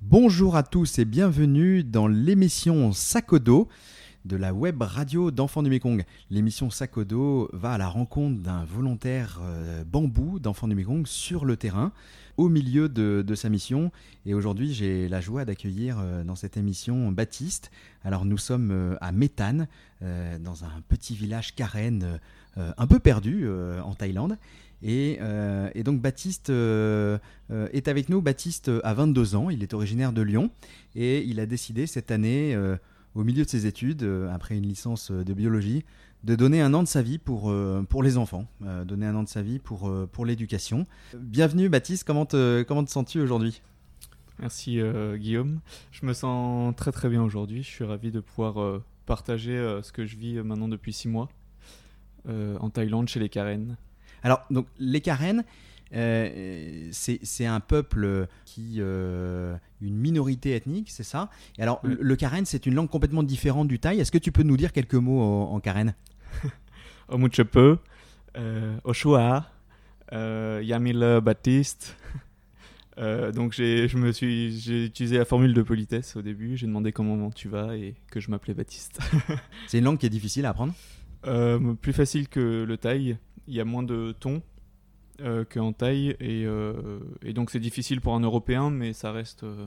Bonjour à tous et bienvenue dans l'émission Sakodo de la web radio d'Enfants du Mekong. L'émission Sakodo va à la rencontre d'un volontaire euh, bambou d'Enfants du Mekong sur le terrain, au milieu de, sa mission. Et aujourd'hui, j'ai la joie d'accueillir euh, dans cette émission Baptiste. Alors, nous sommes euh, à Méthane, dans un petit village Karen, un peu perdu en Thaïlande. Et, donc Baptiste est avec nous. Baptiste a 22 ans, il est originaire de Lyon et il a décidé cette année, au milieu de ses études, euh, après une licence euh, de biologie, de donner un an de sa vie pour, euh, pour les enfants, donner un an de sa vie pour, pour l'éducation. Bienvenue Baptiste, comment te, comment te sens-tu aujourd'hui? Merci euh, Guillaume. Je me sens très très bien aujourd'hui. Je suis ravi de pouvoir euh, partager euh, ce que je vis maintenant depuis six mois en Thaïlande chez les Karen. Alors, donc, les Karen, euh, c'est c'est un peuple qui. euh, une minorité ethnique, c'est ça? Et alors, Oui. le, Karen, c'est une langue complètement différente du thaï. Est-ce que tu peux nous dire quelques mots en, en Karen? Omuchepe, euh, Oshua, euh, Yamil Baptiste. Euh, donc j'ai, je me suis, j'ai utilisé la formule de politesse au début. J'ai demandé comment tu vas et que je m'appelais Baptiste. C'est une langue qui est difficile à apprendre? Euh, plus facile que le thaï. Il y a moins de tons euh, qu'en thaï et, euh, et donc c'est difficile pour un Européen, mais ça reste, euh,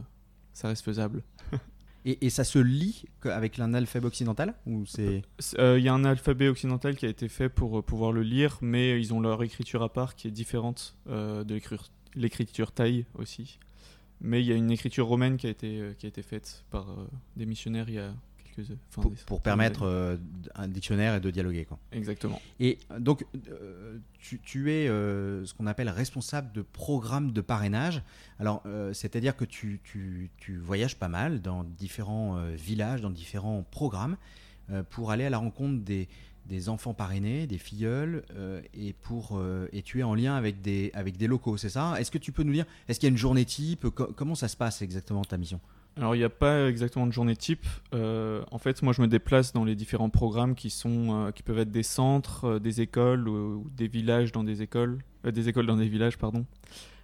ça reste faisable. et, et ça se lit avec un alphabet occidental Ou c'est. C'est- euh, Il y a un alphabet occidental qui a été fait pour pouvoir le lire, mais ils ont leur écriture à part qui est différente de l'écriture- l'écriture thaï aussi. Mais il y a une écriture romaine qui a été, qui a été faite par des missionnaires il y a quelques enfin, Pour, des- pour permettre euh, un dictionnaire et de dialoguer. Quoi. Exactement. Et donc, euh, tu, tu es euh, ce qu'on appelle responsable de programme de parrainage. Alors, c'est-à-dire que tu, tu- tu voyages pas mal dans différents villages, dans différents programmes, pour aller à la rencontre des, des enfants parrainés, des filleuls, euh, et, pour, euh, et tu es en lien avec des, avec des locaux, c'est ça? Est-ce que tu peux nous dire, est-ce qu'il y a une journée type? Co- Comment ça se passe exactement ta mission? Alors, il n'y a pas exactement de journée type. Euh, en fait, moi, je me déplace dans les différents programmes qui, sont, euh, qui peuvent être des centres, euh, des écoles ou, des villages dans des écoles, des écoles dans des villages, pardon.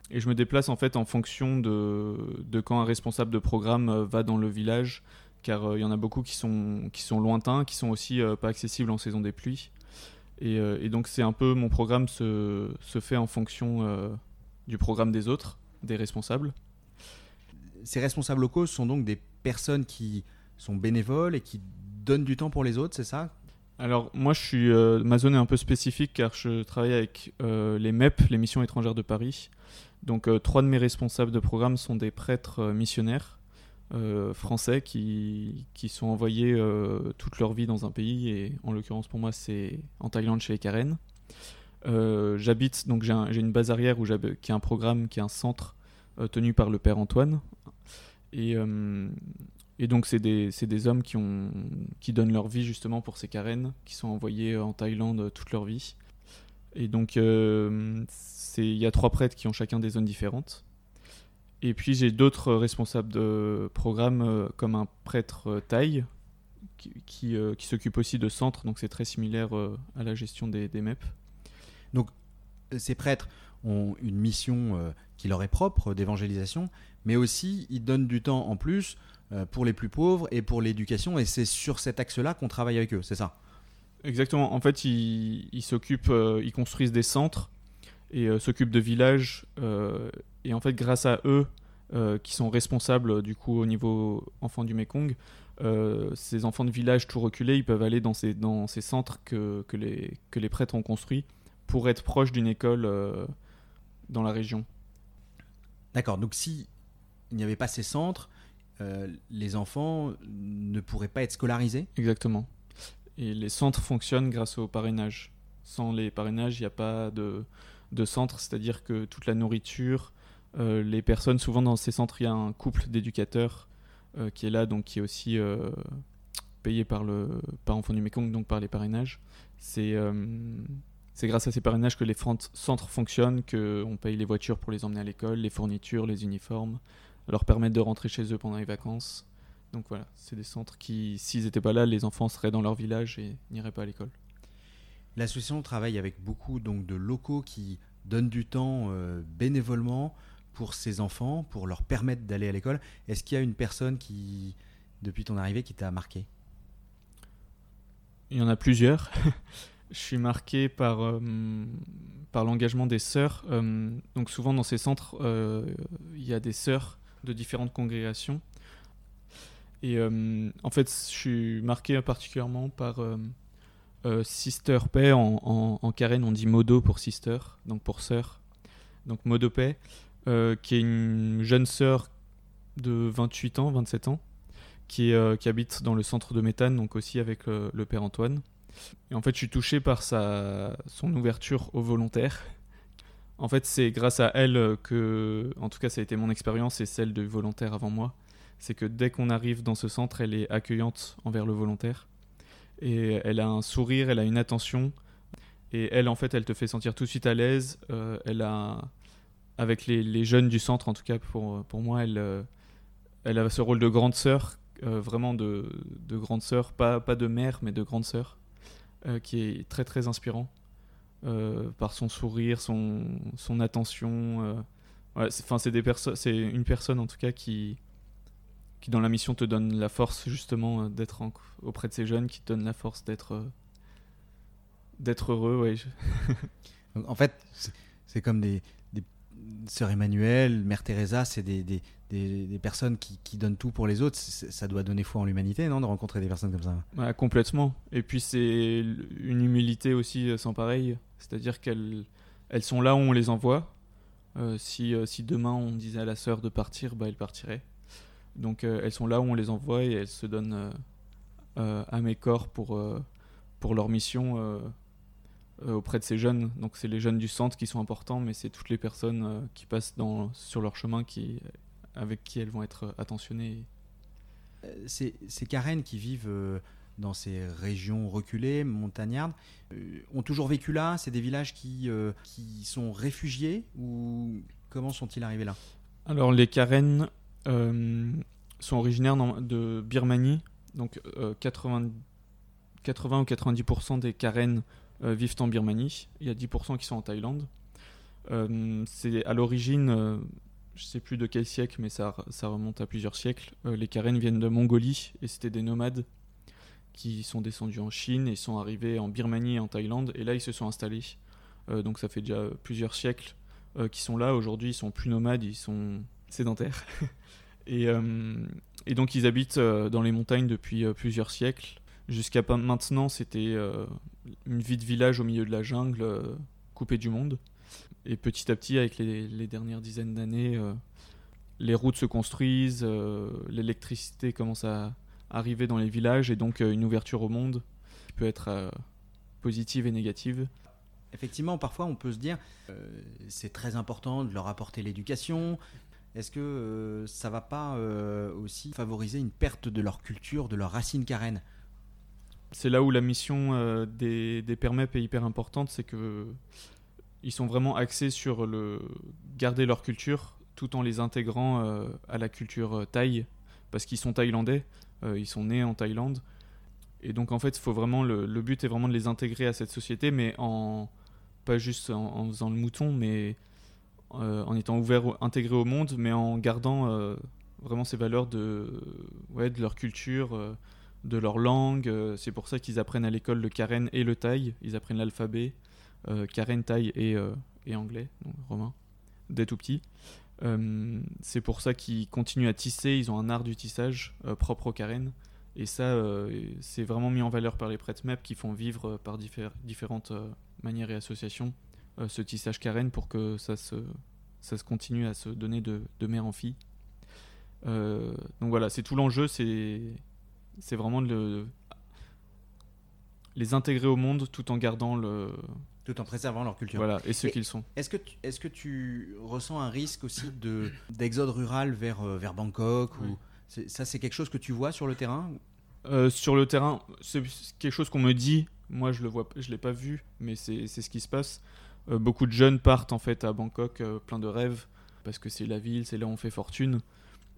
Et je me déplace en fait en fonction de, de quand un responsable de programme va dans le village, car il y en a beaucoup qui sont, qui sont lointains, qui sont aussi pas accessibles en saison des pluies. Et, donc, c'est un peu mon programme se, fait en fonction du programme des autres, des responsables. Ces responsables locaux sont donc des personnes qui sont bénévoles et qui donnent du temps pour les autres, c'est ça? Alors moi je suis euh, ma zone est un peu spécifique car je travaille avec euh, les MEP, les missions étrangères de Paris. Donc euh, trois de mes responsables de programme sont des prêtres missionnaires français qui, qui sont envoyés toute leur vie dans un pays et en l'occurrence pour moi c'est en Thaïlande chez les Karen. J'habite donc j'ai un- j'ai une base arrière où qui est un programme qui est un centre tenu par le père Antoine et euh, et donc, c'est des, hommes qui, donnent leur vie justement pour ces carènes, qui sont envoyés en Thaïlande euh, toute leur vie. Et donc, euh, il y a trois prêtres qui ont chacun des zones différentes. Et puis, j'ai d'autres responsables de programme, comme un prêtre thaï, qui, s'occupe aussi de centres, donc c'est très similaire à la gestion des, MEP. ces prêtres ont une mission euh, qui leur est propre d'évangélisation, mais aussi ils donnent du temps en plus euh, pour les plus pauvres et pour l'éducation, et c'est sur cet axe-là qu'on travaille avec eux, c'est ça? Exactement. En fait, ils, s'occupent, euh, ils construisent des centres et euh, s'occupent de villages. et en fait, grâce à eux, qui sont responsables du coup au niveau enfants du Mekong, ces enfants de village tout reculés, ils peuvent aller dans ces, centres que, les, prêtres ont construits pour être proches d'une école dans la région. D'accord, donc si il n'y avait pas ces centres, euh, les enfants ne pourraient pas être scolarisés? Exactement. Et les centres fonctionnent grâce au parrainage. Sans les parrainages, il n'y a pas de, de centre, c'est-à-dire que toute la nourriture, euh, les personnes, souvent dans ces centres, il y a un couple d'éducateurs euh, qui est là, donc qui est aussi payé par, le, par Enfants du Mekong, donc par les parrainages. C'est c'est grâce à ces parrainages que les centres fonctionnent, qu'on paye les voitures pour les emmener à l'école, les fournitures, les uniformes, leur permettre de rentrer chez eux pendant les vacances. Donc voilà, c'est des centres qui, s'ils n'étaient pas là, les enfants seraient dans leur village et n'iraient pas à l'école. L'association travaille avec beaucoup donc de locaux qui donne du temps bénévolement pour ses enfants, pour leur permettre d'aller à l'école. Est-ce qu'il y a une personne qui, depuis ton arrivée, qui t'a marqué? Il y en a plusieurs. Je suis marqué par, par l'engagement des sœurs. donc souvent dans ces centres, il y a des sœurs de différentes congrégations. Et en fait, je suis marqué particulièrement par euh, sister Pay, en, en, on dit modo pour sister, donc pour sœur. Donc modo euh, qui est une jeune sœur de 28 ans, 27 ans, qui, euh, qui habite dans le centre de Méthane, donc aussi avec le père Antoine. Et en fait, je suis touché par sa, son ouverture aux volontaires. En fait, c'est grâce à elle que, en tout cas, ça a été mon expérience et celle de volontaires avant moi. C'est que dès qu'on arrive dans ce centre, elle est accueillante envers le volontaire et elle a un sourire, elle a une attention. Et elle, en fait, elle te fait sentir tout de suite à l'aise. Euh, elle a, avec les, jeunes du centre, en tout cas pour, pour moi, elle, euh, elle a ce rôle de grande sœur, euh, vraiment de, de, grande sœur, pas, pas de mère, mais de grande sœur, qui est très très inspirant par son sourire, son, son attention. Ouais, c'est une personne en tout cas qui, qui dans la mission te donne la force justement euh, d'être auprès de ces jeunes, qui te donne la force d'être euh, d'être heureux. Ouais. en fait, c'est comme des, des sœurs Emmanuel, Mère Teresa, c'est des, des, des, personnes qui, qui, donnent tout pour les autres. Ça doit donner foi en l'humanité, non, de rencontrer des personnes comme ça? complètement. Et puis c'est une humilité aussi euh, sans pareil. C'est-à-dire qu'elles elles sont là où on les envoie. si, si demain on disait à la sœur de partir, bah, elle partirait. Donc euh, elles sont là où on les envoie et elles se donnent euh, euh, à mes corps pour, pour leur mission auprès de ces jeunes. Donc c'est les jeunes du centre qui sont importants, mais c'est toutes les personnes qui passent dans, sur leur chemin qui, avec qui elles vont être attentionnées. Ces, ces Karen qui vivent dans ces régions reculées, montagnardes, ont toujours vécu là? C'est des villages qui, qui sont réfugiés ou comment sont-ils arrivés là? Alors les Karen euh, sont originaires de Birmanie. Donc 80, euh, 80 ou 90% des Karen euh, vivent en Birmanie. Il y a 10% qui sont en Thaïlande. c'est à l'origine, je sais plus de quel siècle, mais ça, remonte à plusieurs siècles. les Karen viennent de Mongolie et c'était des nomades qui sont descendus en Chine et sont arrivés en Birmanie et en Thaïlande. Et là, ils se sont installés. donc ça fait déjà plusieurs siècles qu'ils sont là. Aujourd'hui, ils sont plus nomades, ils sont sédentaires. Et, euh, donc ils habitent euh, dans les montagnes depuis euh, plusieurs siècles. Jusqu'à maintenant, c'était une vie de village au milieu de la jungle, coupée du monde. Et petit à petit, avec les, dernières dizaines d'années, les routes se construisent, l'électricité commence à arriver dans les villages, et donc une ouverture au monde peut être positive et négative. Effectivement, parfois on peut se dire c'est très important de leur apporter l'éducation, est-ce que euh, ça va pas euh, aussi favoriser une perte de leur culture, de leurs racines carènes C'est là où la mission euh, des, PERMEP est hyper importante, c'est que ils sont vraiment axés sur le garder leur culture tout en les intégrant à la culture thaï, parce qu'ils sont thaïlandais, ils sont nés en Thaïlande. Et donc en fait, faut vraiment le, but est vraiment de les intégrer à cette société, mais en pas juste en faisant le mouton, mais euh, en étant ouvert, intégré au monde, mais en gardant euh, vraiment ces valeurs de, ouais, de leur culture, euh, de leur langue. c'est pour ça qu'ils apprennent à l'école le karen et le thaï. Ils apprennent l'alphabet, karen, thaï et, et anglais, donc romain, dès tout petit. c'est pour ça qu'ils continuent à tisser. Ils ont un art du tissage propre au karen. Et ça, c'est vraiment mis en valeur par les prêtres MEP qui font vivre par différentes manières et associations euh, ce tissage carène pour que ça se, ça se continue à se donner de, de mère en fille. Euh, donc voilà, c'est tout l'enjeu, c'est, c'est vraiment de les intégrer au monde tout en gardant le. Tout en préservant leur culture. Voilà, et ce qu'ils sont. Est-ce que, tu, est-ce que tu ressens un risque aussi de, d'exode rural vers, euh, vers Bangkok ou, Ça, c'est quelque chose que tu vois sur le terrain Sur le terrain, c'est quelque chose qu'on me dit. Moi, je je l'ai pas vu, mais c'est, c'est ce qui se passe. Euh, beaucoup de jeunes partent en fait à Bangkok euh, plein de rêves parce que c'est la ville, c'est là où on fait fortune.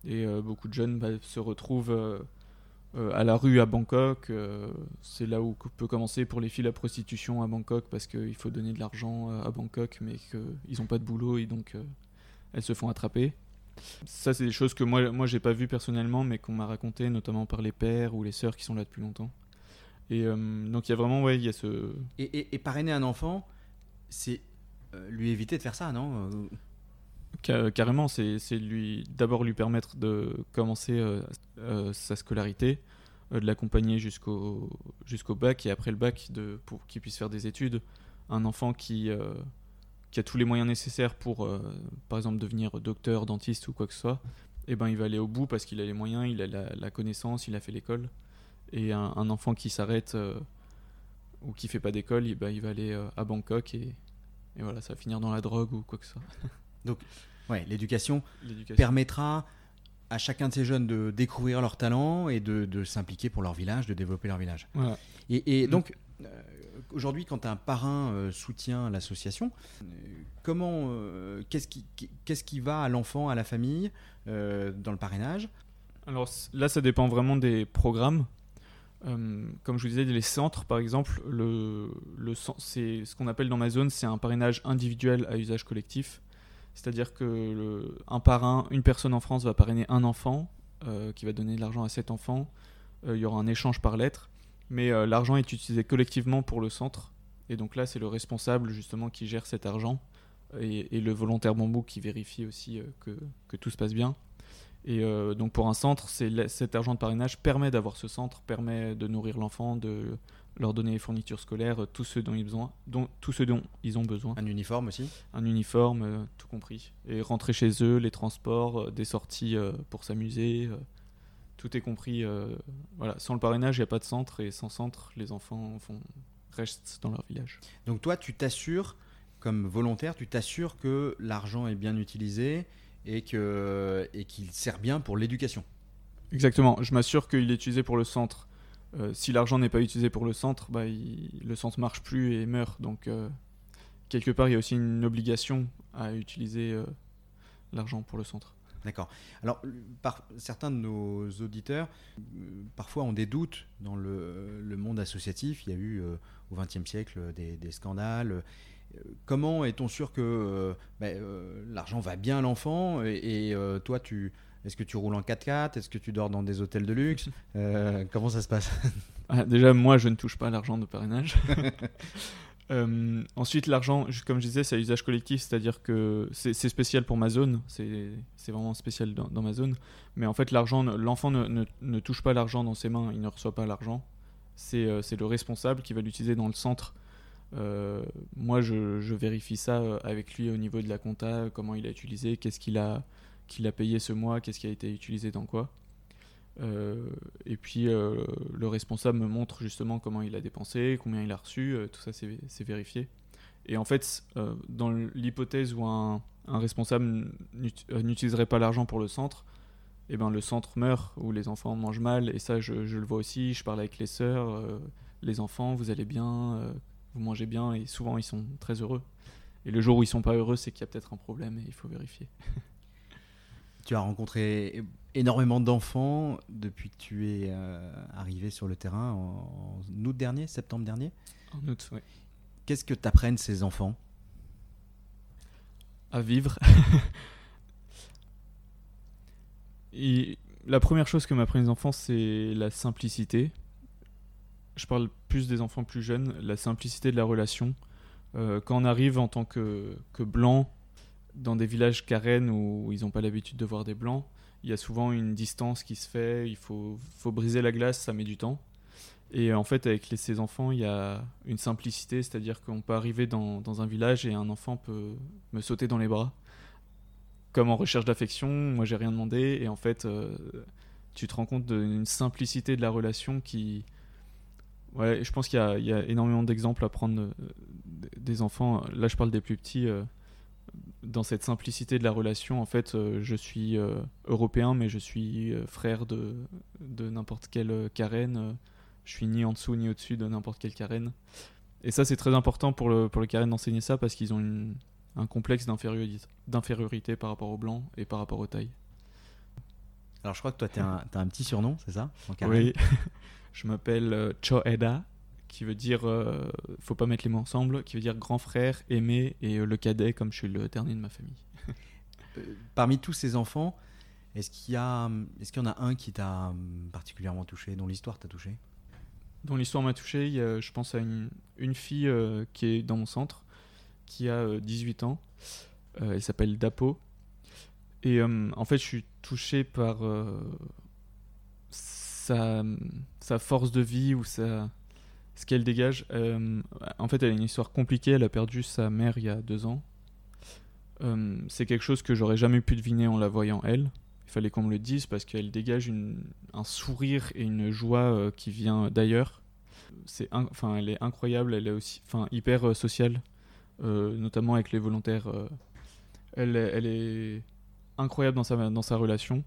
Et euh, beaucoup de jeunes bah, se retrouvent à la rue à Bangkok. c'est là où peut commencer pour les filles la prostitution à Bangkok parce qu'il faut donner de l'argent à Bangkok, mais qu'ils n'ont pas de boulot et donc elles se font attraper. Ça, c'est des choses que moi, moi j'ai pas vues personnellement, mais qu'on m'a raconté, notamment par les pères ou les sœurs qui sont là depuis longtemps. Et donc il y a vraiment, ouais, il y a ce. Et, et parrainer un enfant, c'est lui éviter de faire ça, non? Carrément, c'est lui d'abord lui permettre de commencer euh, euh, sa scolarité, euh, de l'accompagner jusqu'au jusqu'au bac et après le bac de, pour qu'il puisse faire des études. Un enfant qui, qui a tous les moyens nécessaires pour, par exemple, devenir docteur, dentiste ou quoi que ce soit, et eh ben, il va aller au bout parce qu'il a les moyens, il a la, connaissance, il a fait l'école. Et un, enfant qui s'arrête ou qui fait pas d'école, eh ben, il va aller à Bangkok et, voilà, ça va finir dans la drogue ou quoi que ce soit. Donc, ouais, l'éducation permettra à chacun de ces jeunes de découvrir leur talent et de, s'impliquer pour leur village, de développer leur village. Et, mm. donc, euh, aujourd'hui, quand un parrain euh, soutient l'association, euh, comment, qu'est-ce qui, qu'est-ce qui va à l'enfant, à la famille dans le parrainage? Alors là, ça dépend vraiment des programmes. comme je vous disais, les centres, par exemple, le, le c'est ce qu'on appelle dans ma zone, c'est un parrainage individuel à usage collectif. C'est-à-dire que un parrain, une personne en France va parrainer un enfant, euh, qui va donner de l'argent à cet enfant. Euh, il y aura un échange par lettre, mais euh, l'argent est utilisé collectivement pour le centre. Et donc là, c'est le responsable justement qui gère cet argent et, le volontaire bambou qui vérifie aussi que, que, tout se passe bien. Et donc pour un centre, cet argent de parrainage permet d'avoir ce centre, permet de nourrir l'enfant, de leur donner les fournitures scolaires, tout ce dont ils, besoin, dont, tout ce dont ils ont besoin. Un uniforme aussi Un uniforme, euh, tout compris. Et rentrer chez eux, les transports, euh, des sorties euh, pour s'amuser, tout est compris. voilà. Sans le parrainage, il n'y a pas de centre, et sans centre, les enfants font, restent dans leur village. Donc toi, tu t'assures, comme volontaire, tu t'assures que l'argent est bien utilisé et qu'il et qu'il sert bien pour l'éducation? Exactement, je m'assure qu'il est utilisé pour le centre euh, si l'argent n'est pas utilisé pour le centre, bah, le centre marche plus et meurt. Donc, euh, quelque part, il y a aussi une obligation à utiliser euh, l'argent pour le centre. D'accord. Alors, certains de nos auditeurs, parfois, ont des doutes dans le, monde associatif. Il y a eu au XXe siècle des, scandales. Comment est-on sûr que ben, l'argent va bien à l'enfant? Et toi, tu est-ce que tu roules en 4x4 Est-ce que tu dors dans des hôtels de luxe? Euh, Comment ça se passe? Ah, Déjà, moi, je ne touche pas l'argent de parrainage. Euh, ensuite, l'argent, comme je disais, c'est à usage collectif, c'est-à-dire que c'est spécial pour ma zone, c'est vraiment spécial dans, ma zone. Mais en fait, l'argent, l'enfant ne, ne, touche pas l'argent dans ses mains, il ne reçoit pas l'argent. C'est euh, le responsable qui va l'utiliser dans le centre. moi, je, je, vérifie ça avec lui au niveau de la compta, comment il a utilisé, qu'est-ce qu'il a qu'il a payé ce mois, qu'est-ce qui a été utilisé dans quoi. Euh, et puis euh, le responsable me montre justement comment il a dépensé, combien il a reçu, euh, tout ça c'est vérifié. Et en fait, dans l'hypothèse où un, responsable n'utiliserait pas l'argent pour le centre, eh ben, le centre meurt, ou les enfants mangent mal, et ça je, je le vois aussi, je parle avec les sœurs, les enfants, vous allez bien, vous mangez bien, et souvent ils sont très heureux. Et le jour où ils sont pas heureux, c'est qu'il y a peut-être un problème et il faut vérifier. Tu as rencontré énormément d'enfants depuis que tu es euh, arrivé sur le terrain en, août dernier, septembre dernier? En août, oui. Qu'est-ce que t'apprennent ces enfants? À vivre. Et la première chose que m'apprennent les enfants, c'est la simplicité. Je parle plus des enfants plus jeunes, la simplicité de la relation. Euh, quand on arrive en tant que, que blanc, dans des villages carènes où ils n'ont pas l'habitude de voir des blancs, il y a souvent une distance qui se fait, il faut, faut briser la glace, ça met du temps. Et en fait, avec ces enfants, il y a une simplicité, c'est-à-dire qu'on peut arriver dans, dans, un village et un enfant peut me sauter dans les bras. Comme en recherche d'affection, moi j'ai rien demandé, et en fait, euh, tu te rends compte d'une simplicité de la relation qui. Ouais, je pense qu'il y, y, a énormément d'exemples à prendre euh, des enfants. Là, je parle des plus petits. Euh, dans cette simplicité de la relation, en fait, euh, je suis euh, européen, mais je suis euh, frère de, de n'importe quelle carène. je suis ni en dessous ni au-dessus de n'importe quelle carène. Et ça, c'est très important pour le, pour le carène d'enseigner ça parce qu'ils ont un complexe d'infériorité, par rapport aux blancs et par rapport aux tailles. Alors je crois que toi, tu as, un petit surnom, c'est ça Oui, je m'appelle Choeda, qui veut dire, euh, faut pas mettre les mots ensemble, qui veut dire grand frère, aimé, et euh, le cadet, comme je suis le dernier de ma famille. Parmi tous ces enfants, est-ce qu'il y, a, est qu'il y en a un qui t'a hum, particulièrement touché, dont l'histoire t'a touché? Dont l'histoire m'a touché, je pense à une, une fille qui est dans mon centre, qui a 18 ans. elle s'appelle Dapo. Et en fait, je suis touché par sa, sa, force de vie ou sa, ce qu'elle dégage. Euh, en fait, elle a une histoire compliquée. Elle a perdu sa mère il y a deux ans. Euh, c'est quelque chose que j'aurais jamais pu deviner en la voyant elle. Il fallait qu'on me le dise parce qu'elle dégage un sourire et une joie euh, qui vient d'ailleurs. C'est enfin, elle est incroyable. Elle est aussi, enfin, hyper sociale, notamment avec les volontaires. elle, elle est incroyable dans sa dans sa relation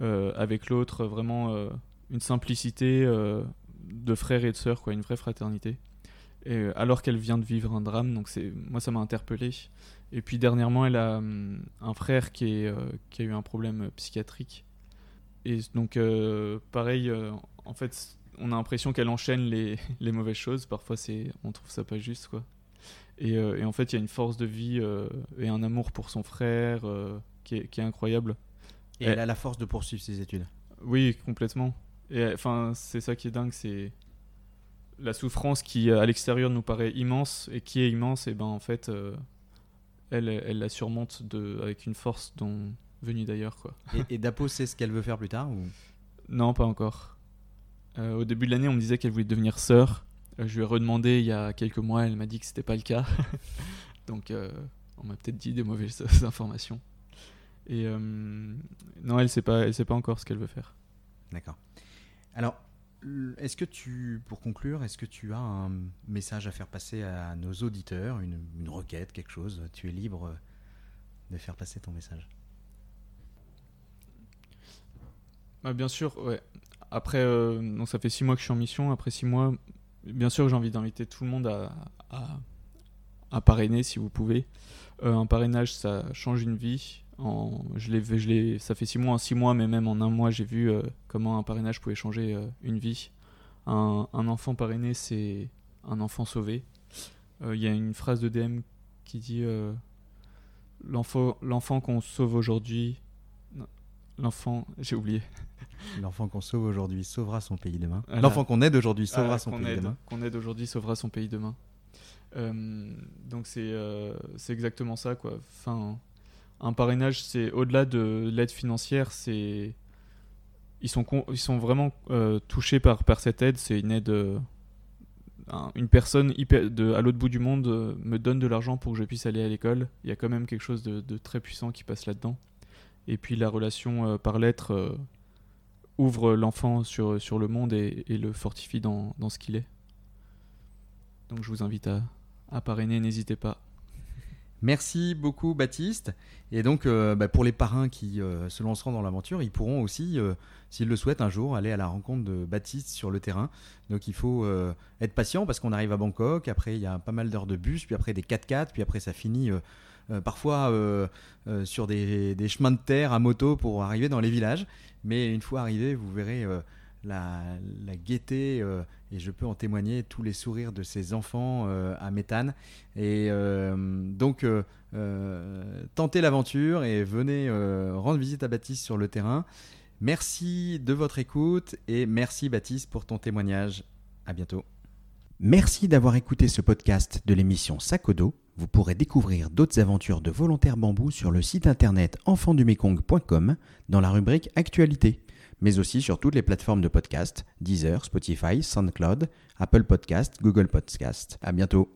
avec l'autre. Vraiment une simplicité de frères et de sœurs, quoi, une vraie fraternité. Et, euh, alors qu'elle vient de vivre un drame, donc c'est moi ça m'a interpellé. Et puis dernièrement, elle a hum, un frère qui, est, euh, qui a eu un problème psychiatrique. Et donc pareil, en fait, on a l'impression qu'elle enchaîne les, les, mauvaises choses. Parfois, c'est on trouve ça pas juste, quoi. Et, et en fait, il y a une force de vie et un amour pour son frère qui est, qui, est, incroyable. Et elle a la force de poursuivre ses études. Oui, complètement. Et enfin, c'est ça qui est dingue, c'est la souffrance qui à l'extérieur nous paraît immense et qui est immense, et ben en fait, euh, elle, elle la surmonte de, avec une force dont venue d'ailleurs quoi. Et, Dapo sait ce qu'elle veut faire plus tard ou? Non, pas encore. Euh, au début de l'année, on me disait qu'elle voulait devenir sœur. Euh, je lui ai redemandé il y a quelques mois, elle m'a dit que c'était pas le cas. Donc, on m'a peut-être dit des mauvaises informations. Et non, elle sait pas, elle sait pas encore ce qu'elle veut faire. D'accord. Alors, est-ce que tu, pour conclure, est-ce que tu as un message à faire passer à nos auditeurs, une, requête, quelque chose? Tu es libre de faire passer ton message. Bah, bien sûr, ouais. Après, euh, ça fait six mois que je suis en mission. Après six mois, bien sûr, j'ai envie d'inviter tout le monde à, à, parrainer si vous pouvez. Euh, un parrainage, ça change une vie. En, je l'ai, je ça fait six mois, en six mois, mais même en un mois, j'ai vu euh, comment un parrainage pouvait changer euh, une vie. Un, un, enfant parrainé, c'est un enfant sauvé. Euh, il y a une phrase de DM qui dit l'enfant, l'enfant qu'on sauve aujourd'hui, l'enfant, j'ai oublié. L'enfant qu'on sauve aujourd'hui sauvera son pays demain. L'enfant qu'on aide aujourd'hui sauvera son pays demain. Qu'on aide aujourd'hui sauvera son pays demain. donc c'est, c'est exactement ça quoi. Enfin, un parrainage, c'est au-delà de l'aide financière, c'est ils sont ils sont vraiment euh, touchés par par cette aide. C'est une aide. Euh, une personne à l'autre bout du monde euh, me donne de l'argent pour que je puisse aller à l'école. Il y a quand même quelque chose de, très puissant qui passe là-dedans. Et puis la relation par lettre ouvre l'enfant sur, sur le monde et, le fortifie dans, dans ce qu'il est. Donc je vous invite à, à parrainer, n'hésitez pas. Merci beaucoup Baptiste. Et donc euh, bah, pour les parrains qui euh, se lanceront dans l'aventure, ils pourront aussi, euh, s'ils le souhaitent un jour, aller à la rencontre de Baptiste sur le terrain. Donc il faut être patient parce qu'on arrive à Bangkok, après il y a pas mal d'heures de bus, puis après des 4x4, puis après ça finit parfois sur des, des, chemins de terre à moto pour arriver dans les villages. Mais une fois arrivé, vous verrez la, gaieté, euh, et je peux en témoigner, tous les sourires de ces enfants euh, à Méthane. Et euh, donc, tentez l'aventure et venez rendre visite à Baptiste sur le terrain. Merci de votre écoute et merci Baptiste pour ton témoignage. À bientôt. Merci d'avoir écouté ce podcast de l'émission Sakodo. Vous pourrez découvrir d'autres aventures de volontaires bambou sur le site internet enfandumekong.com dans la rubrique Actualité mais aussi sur toutes les plateformes de podcast, Deezer, Spotify, SoundCloud, Apple Podcast, Google Podcast. À bientôt.